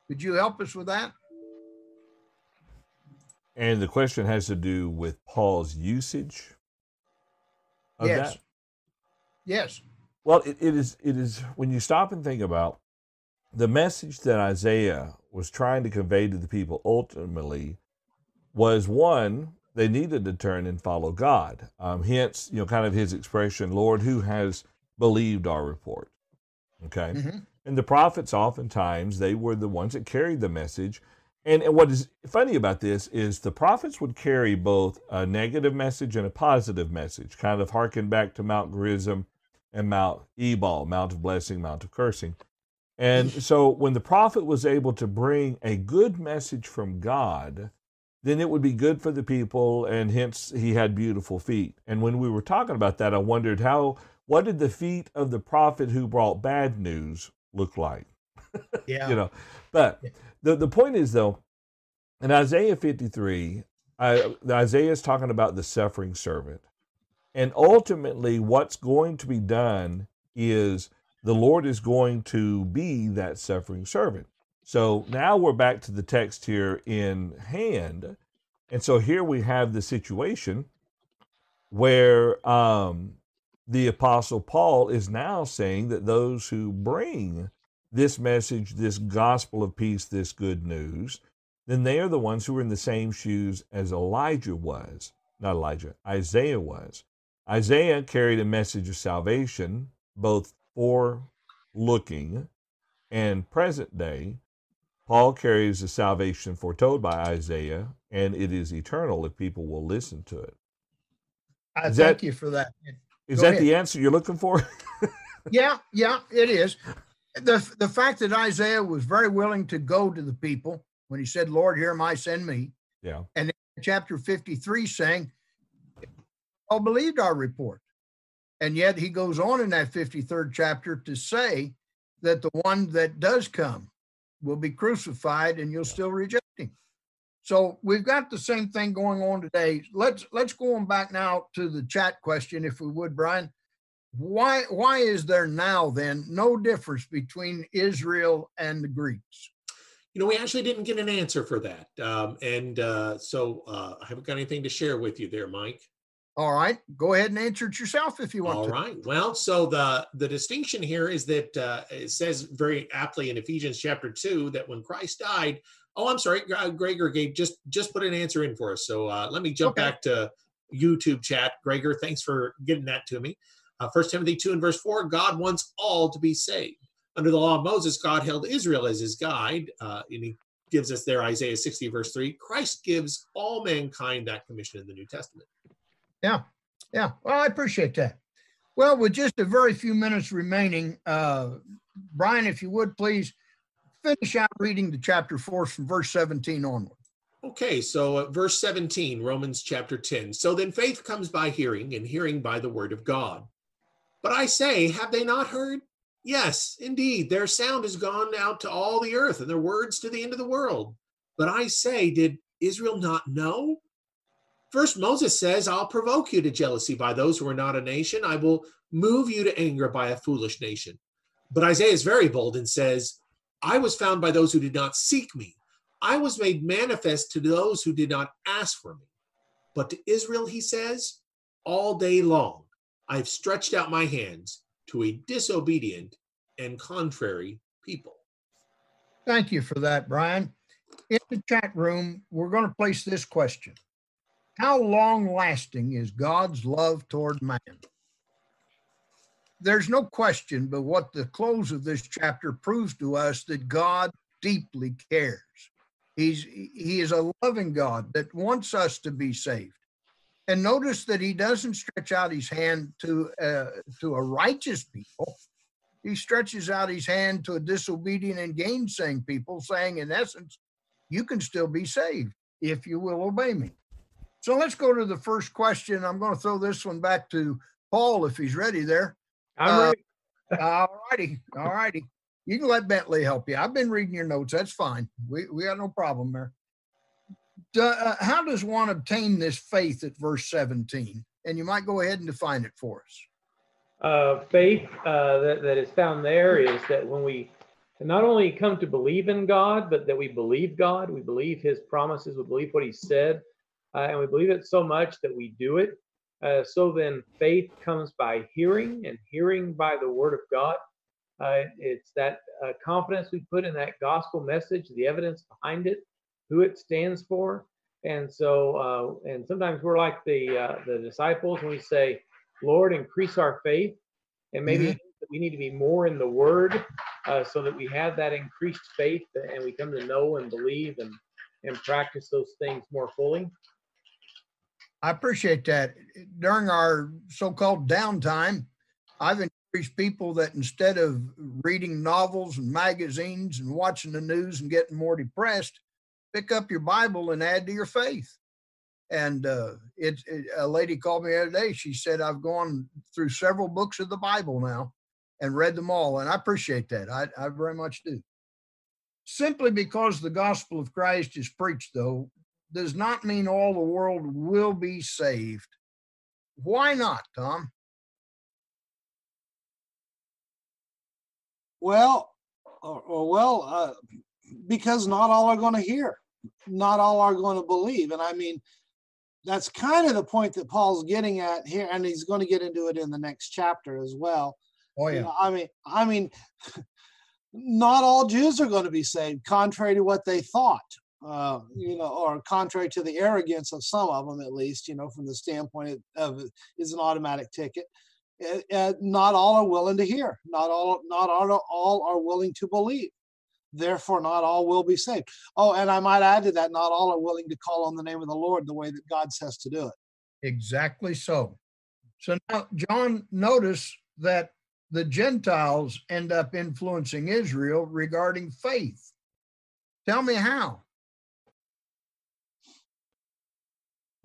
Could you help us with that? And the question has to do with Paul's usage of yes. that. Yes. Well, it, it is it is when you stop and think about the message that Isaiah was trying to convey to the people ultimately was one, they needed to turn and follow God. Um, hence, you know, kind of his expression, Lord, who has believed our report? Okay. Mm-hmm. And the prophets, oftentimes, they were the ones that carried the message. And, and what is funny about this is the prophets would carry both a negative message and a positive message, kind of harken back to Mount Gerizim and Mount Ebal, Mount of Blessing, Mount of Cursing. And so when the prophet was able to bring a good message from God, then it would be good for the people, and hence he had beautiful feet. And when we were talking about that, I wondered how, what did the feet of the prophet who brought bad news look like? *laughs* Yeah. you know, but the, the point is though, in Isaiah 53, I, Isaiah is talking about the suffering servant. And ultimately, what's going to be done is the Lord is going to be that suffering servant. So now we're back to the text here in hand. And so here we have the situation where um, the Apostle Paul is now saying that those who bring this message, this gospel of peace, this good news, then they are the ones who are in the same shoes as Elijah was. Not Elijah, Isaiah was. Isaiah carried a message of salvation, both for looking and present day. Paul carries the salvation foretold by Isaiah, and it is eternal if people will listen to it. I Is thank that- you for that. Is Go that ahead. the answer you're looking for? *laughs* Yeah, yeah, it is. The the fact that Isaiah was very willing to go to the people when he said, Lord, here am I, send me. yeah. And chapter 53 saying, all believed our report. And yet he goes on in that 53rd chapter to say that the one that does come will be crucified and you'll still reject him. So we've got the same thing going on today. Let's let's go on back now to the chat question, if we would, Brian. Why why is there now then no difference between Israel and the Greeks? You know, we actually didn't get an answer for that. Um, and uh, so uh, I haven't got anything to share with you there, Mike. All right, go ahead and answer it yourself if you want All to. right. Well, so the the distinction here is that uh, it says very aptly in Ephesians chapter two that when Christ died, oh, I'm sorry, uh, Gregor gave just just put an answer in for us. So uh, let me jump Okay. back to YouTube chat. Gregor, thanks for getting that to me. Uh, First Timothy two and verse four: God wants all to be saved. Under the law of Moses, God held Israel as his guide, uh, and he gives us there Isaiah 60 verse three. Christ gives all mankind that commission in the New Testament. Yeah, yeah. Well, I appreciate that. Well, with just a very few minutes remaining, uh, Brian, if you would please finish out reading the chapter four from verse 17 onward. Okay, so uh, verse 17, Romans chapter 10. So then faith comes by hearing, and hearing by the word of God. But I say, have they not heard? Yes, indeed, their sound has gone out to all the earth, and their words to the end of the world. But I say, did Israel not know? First, Moses says, I'll provoke you to jealousy by those who are not a nation. I will move you to anger by a foolish nation. But Isaiah is very bold and says, I was found by those who did not seek me. I was made manifest to those who did not ask for me. But to Israel, he says, all day long I have stretched out my hands to a disobedient and contrary people. Thank you for that, Brian. In the chat room, we're going to place this question How long lasting is God's love toward man? There's no question but what the close of this chapter proves to us that God deeply cares. He's he is a loving God that wants us to be saved. And notice that he doesn't stretch out his hand to uh, to a righteous people. He stretches out his hand to a disobedient and gainsaying people, saying, in essence, you can still be saved if you will obey me. So let's go to the first question. I'm going to throw this one back to Paul if he's ready there. I'm Uh, ready. All righty. All righty. You can let Bentley help you. I've been reading your notes. That's fine. We, we got no problem there. Do- uh, how does one obtain this faith at verse 17? And you might go ahead and define it for us. uh, faith uh, that, that is found there is that when we not only come to believe in God, but that we believe God, we believe His promises, we believe what He said, uh, and we believe it so much that we do it. Uh, so then faith comes by hearing, and hearing by the Word of God. Uh, it's that uh, confidence we put in that gospel message, the evidence behind it, who it stands for. And so, uh, and sometimes we're like the uh, the disciples when we say, Lord, increase our faith. And maybe Mhm. that we need to be more in the word uh, so that we have that increased faith and we come to know and believe and, and practice those things more fully. I appreciate that. During our so called downtime, I've encouraged people that instead of reading novels and magazines and watching the news and getting more depressed, pick up your Bible and add to your faith. And uh, it, it, a lady called me the other day. She said, I've gone through several books of the Bible now and read them all. And I appreciate that. I, I very much do. Simply because the gospel of Christ is preached, though, does not mean all the world will be saved. Why not, Tom? Well, or, or well, uh, because not all are going to hear, not all are going to believe, and I mean, that's kind of the point that Paul's getting at here, and he's going to get into it in the next chapter as well. Oh, You yeah. know, I mean, I mean, *laughs* not all Jews are going to be saved, contrary to what they thought. Uh, you know, or contrary to the arrogance of some of them, at least, you know, from the standpoint of it is an automatic ticket. Uh, not all are willing to hear. Not all, not all, all are willing to believe. Therefore, not all will be saved. Oh, and I might add to that, not all are willing to call on the name of the Lord the way that God says to do it. Exactly so. So now, John, notice that the Gentiles end up influencing Israel regarding faith. Tell me how.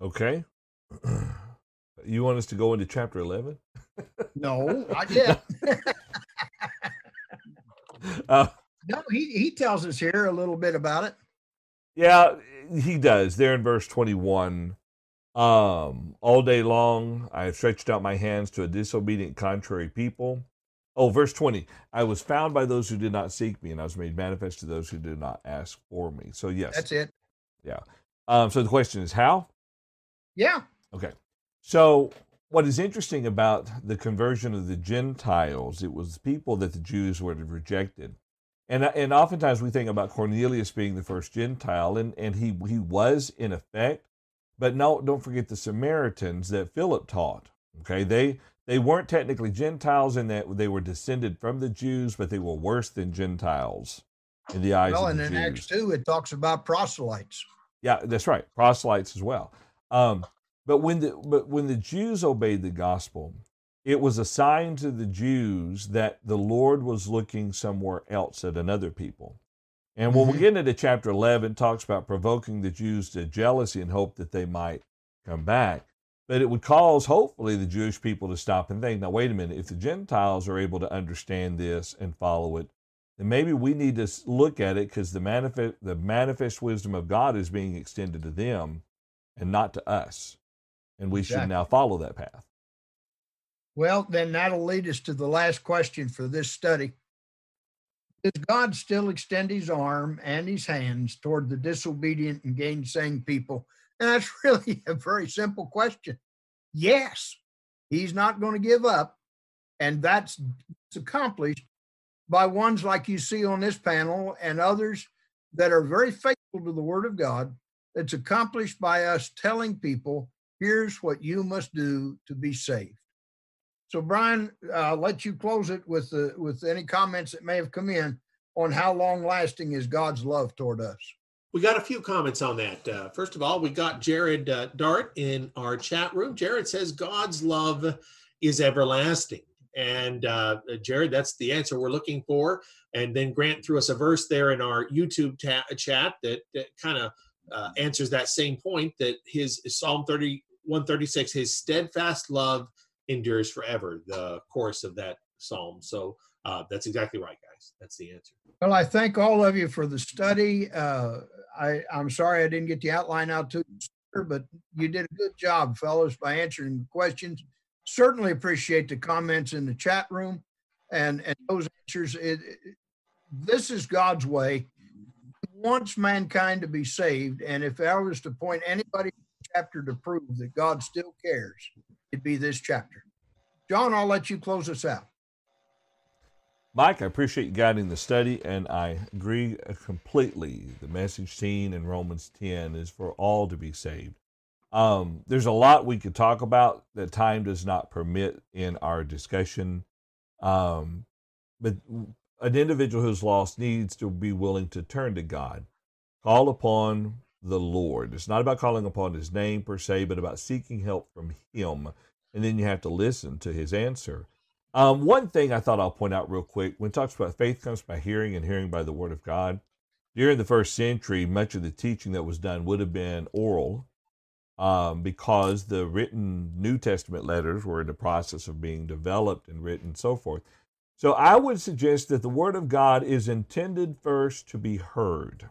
Okay. *clears throat* You want us to go into chapter 11? *laughs* No, not yet. *laughs* Uh, no, he, he tells us here a little bit about it. yeah, he does. There in verse 21. Um, all day long I have stretched out my hands to a disobedient, contrary people. Oh, verse 20. I was found by those who did not seek me, and I was made manifest to those who did not ask for me. So, yes. That's it. Yeah. Um, so the question is how? Yeah. Okay. So, what is interesting about the conversion of the Gentiles, it was people that the Jews would have rejected. And, and oftentimes we think about Cornelius being the first Gentile, and, and he, he was in effect. But no, don't forget the Samaritans that Philip taught. Okay. They, they weren't technically Gentiles in that they were descended from the Jews, but they were worse than Gentiles in the eyes Well, of and in Jews. Acts 2, it talks about proselytes. Yeah, that's right. Proselytes as well. Um, but when the but when the Jews obeyed the gospel, it was a sign to the Jews that the Lord was looking somewhere else at another people. And when we Mhm. get into chapter 11, it talks about provoking the Jews to jealousy and hope that they might come back. But it would cause, hopefully, the Jewish people to stop and think, now, wait a minute, if the Gentiles are able to understand this and follow it, then maybe we need to look at it because the manifest, the manifest wisdom of God is being extended to them and not to us. And we should now follow that path. Well, then that'll lead us to the last question for this study. Does God still extend his arm and his hands toward the disobedient and gainsaying people? And that's *laughs* really a very simple question. Yes, he's not going to give up. And that's accomplished by ones like you see on this panel and others that are very faithful to the word of God. It's accomplished by us telling people, here's what you must do to be saved. So, Brian, I'll let you close it with the, with any comments that may have come in on how long lasting is God's love toward us. We got a few comments on that. Uh, first of all, we got Jared uh, Dart in our chat room. Jared says God's love is everlasting. And uh, Jared, that's the answer we're looking for. And then Grant threw us a verse there in our YouTube ta- chat that, that kind of uh, answers that same point that his Psalm 30, 136, his steadfast love endures forever, the chorus of that psalm. So uh, that's exactly right, guys. That's the answer. Well, I thank all of you for the study. Uh, I, I'm sorry I didn't get the outline out to you, but you did a good job, fellows, by answering questions. Certainly appreciate the comments in the chat room and, and those answers. It, it, this is God's way. Wants mankind to be saved. And if I was to point anybody chapter to prove that God still cares, it'd be this chapter. John, I'll let you close us out. Mike, I appreciate you guiding the study, and I agree completely. The message seen in Romans 10 is for all to be saved. Um, there's a lot we could talk about that time does not permit in our discussion. Um, but an individual who's lost needs to be willing to turn to God, call upon the Lord. It's not about calling upon his name per se, but about seeking help from him. And then you have to listen to his answer. Um, one thing I thought I'll point out real quick when it talks about faith comes by hearing and hearing by the word of God. During the first century, much of the teaching that was done would have been oral um, because the written New Testament letters were in the process of being developed and written and so forth. So I would suggest that the word of God is intended first to be heard.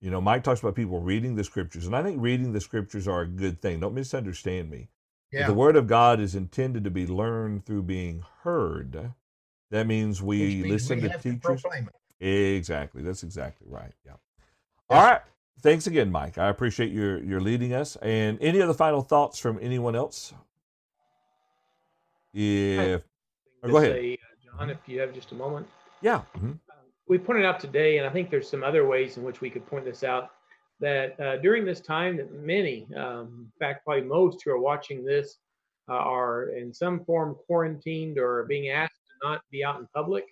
You know, Mike talks about people reading the scriptures, and I think reading the scriptures are a good thing. Don't misunderstand me. Yeah. the word of God is intended to be learned through being heard. That means we means listen we to teachers. To exactly. That's exactly right. Yeah. Yes. All right. Thanks again, Mike. I appreciate your your leading us. And any other final thoughts from anyone else? If go ahead, say, uh, John, if you have just a moment. Yeah. Mm-hmm. Uh, we pointed out today, and I think there's some other ways in which we could point this out that uh, during this time that many, um, in fact, probably most who are watching this uh, are in some form quarantined or being asked to not be out in public,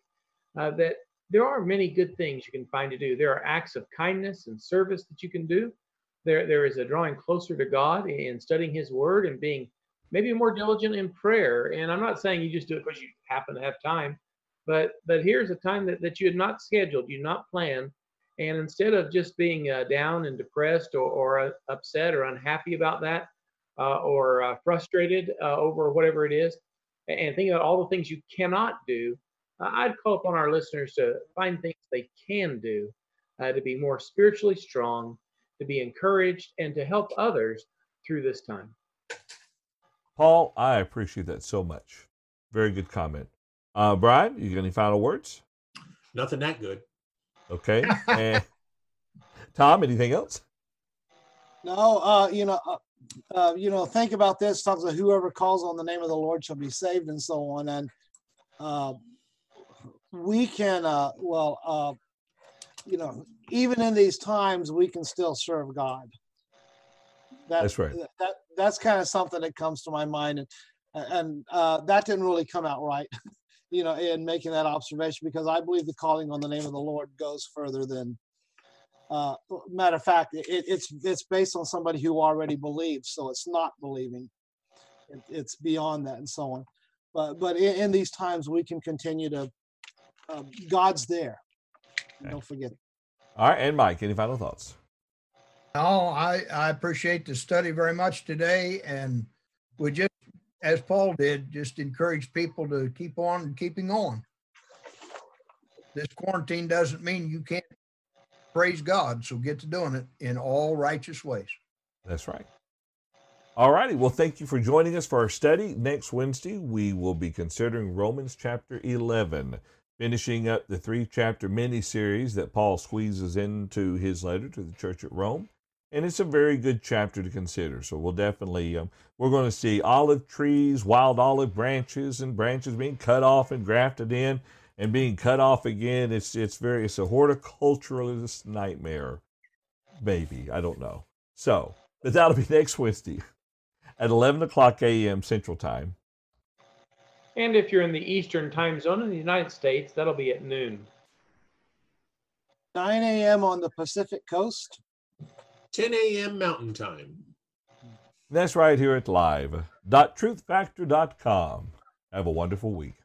uh, that there are many good things you can find to do. There are acts of kindness and service that you can do. There, there is a drawing closer to God in studying His Word and being maybe more diligent in prayer. And I'm not saying you just do it because you happen to have time, but but here's a time that, that you had not scheduled, you not planned, and instead of just being uh, down and depressed or, or uh, upset or unhappy about that, uh, or uh, frustrated uh, over whatever it is, and thinking about all the things you cannot do, I'd call upon our listeners to find things they can do uh, to be more spiritually strong, to be encouraged, and to help others through this time. Paul, I appreciate that so much. Very good comment. Brian, you got any final words? Nothing that good. Okay. *laughs* and Tom, anything else? No, uh, you know, uh, uh, you know, think about this. Talks about whoever calls on the name of the Lord shall be saved, and so on. And uh, we can, uh, well, uh, you know, even in these times, we can still serve God. That, that's right. That that's kind of something that comes to my mind, and and uh, that didn't really come out right. *laughs* you know, in making that observation because I believe the calling on the name of the Lord goes further than. Uh, matter of fact, it, it's it's based on somebody who already believes, so it's not believing. It, it's beyond that, and so on. But but in, in these times, we can continue to. Uh, God's there. Okay. Don't forget it. All right, and Mike, any final thoughts? Oh, I I appreciate the study very much today, and we just as Paul did, just encourage people to keep on keeping on. This quarantine doesn't mean you can't praise God, so get to doing it in all righteous ways. That's right. All righty. Well, thank you for joining us for our study. Next Wednesday, we will be considering Romans chapter 11, finishing up the three chapter mini series that Paul squeezes into his letter to the church at Rome and it's a very good chapter to consider. So we'll definitely um, we're going to see olive trees, wild olive branches, and branches being cut off and grafted in and being cut off again. It's it's very it's a horticulturalist nightmare, maybe I don't know. So, but that'll be *laughs* next Wednesday at 11 o'clock a.m. Central Time. And if you're in the Eastern Time Zone in the United States, that'll be at noon. 9 a.m. on the Pacific Coast. 10 a.m. Mountain Time. That's right here at live.truthfactor.com. Have a wonderful week.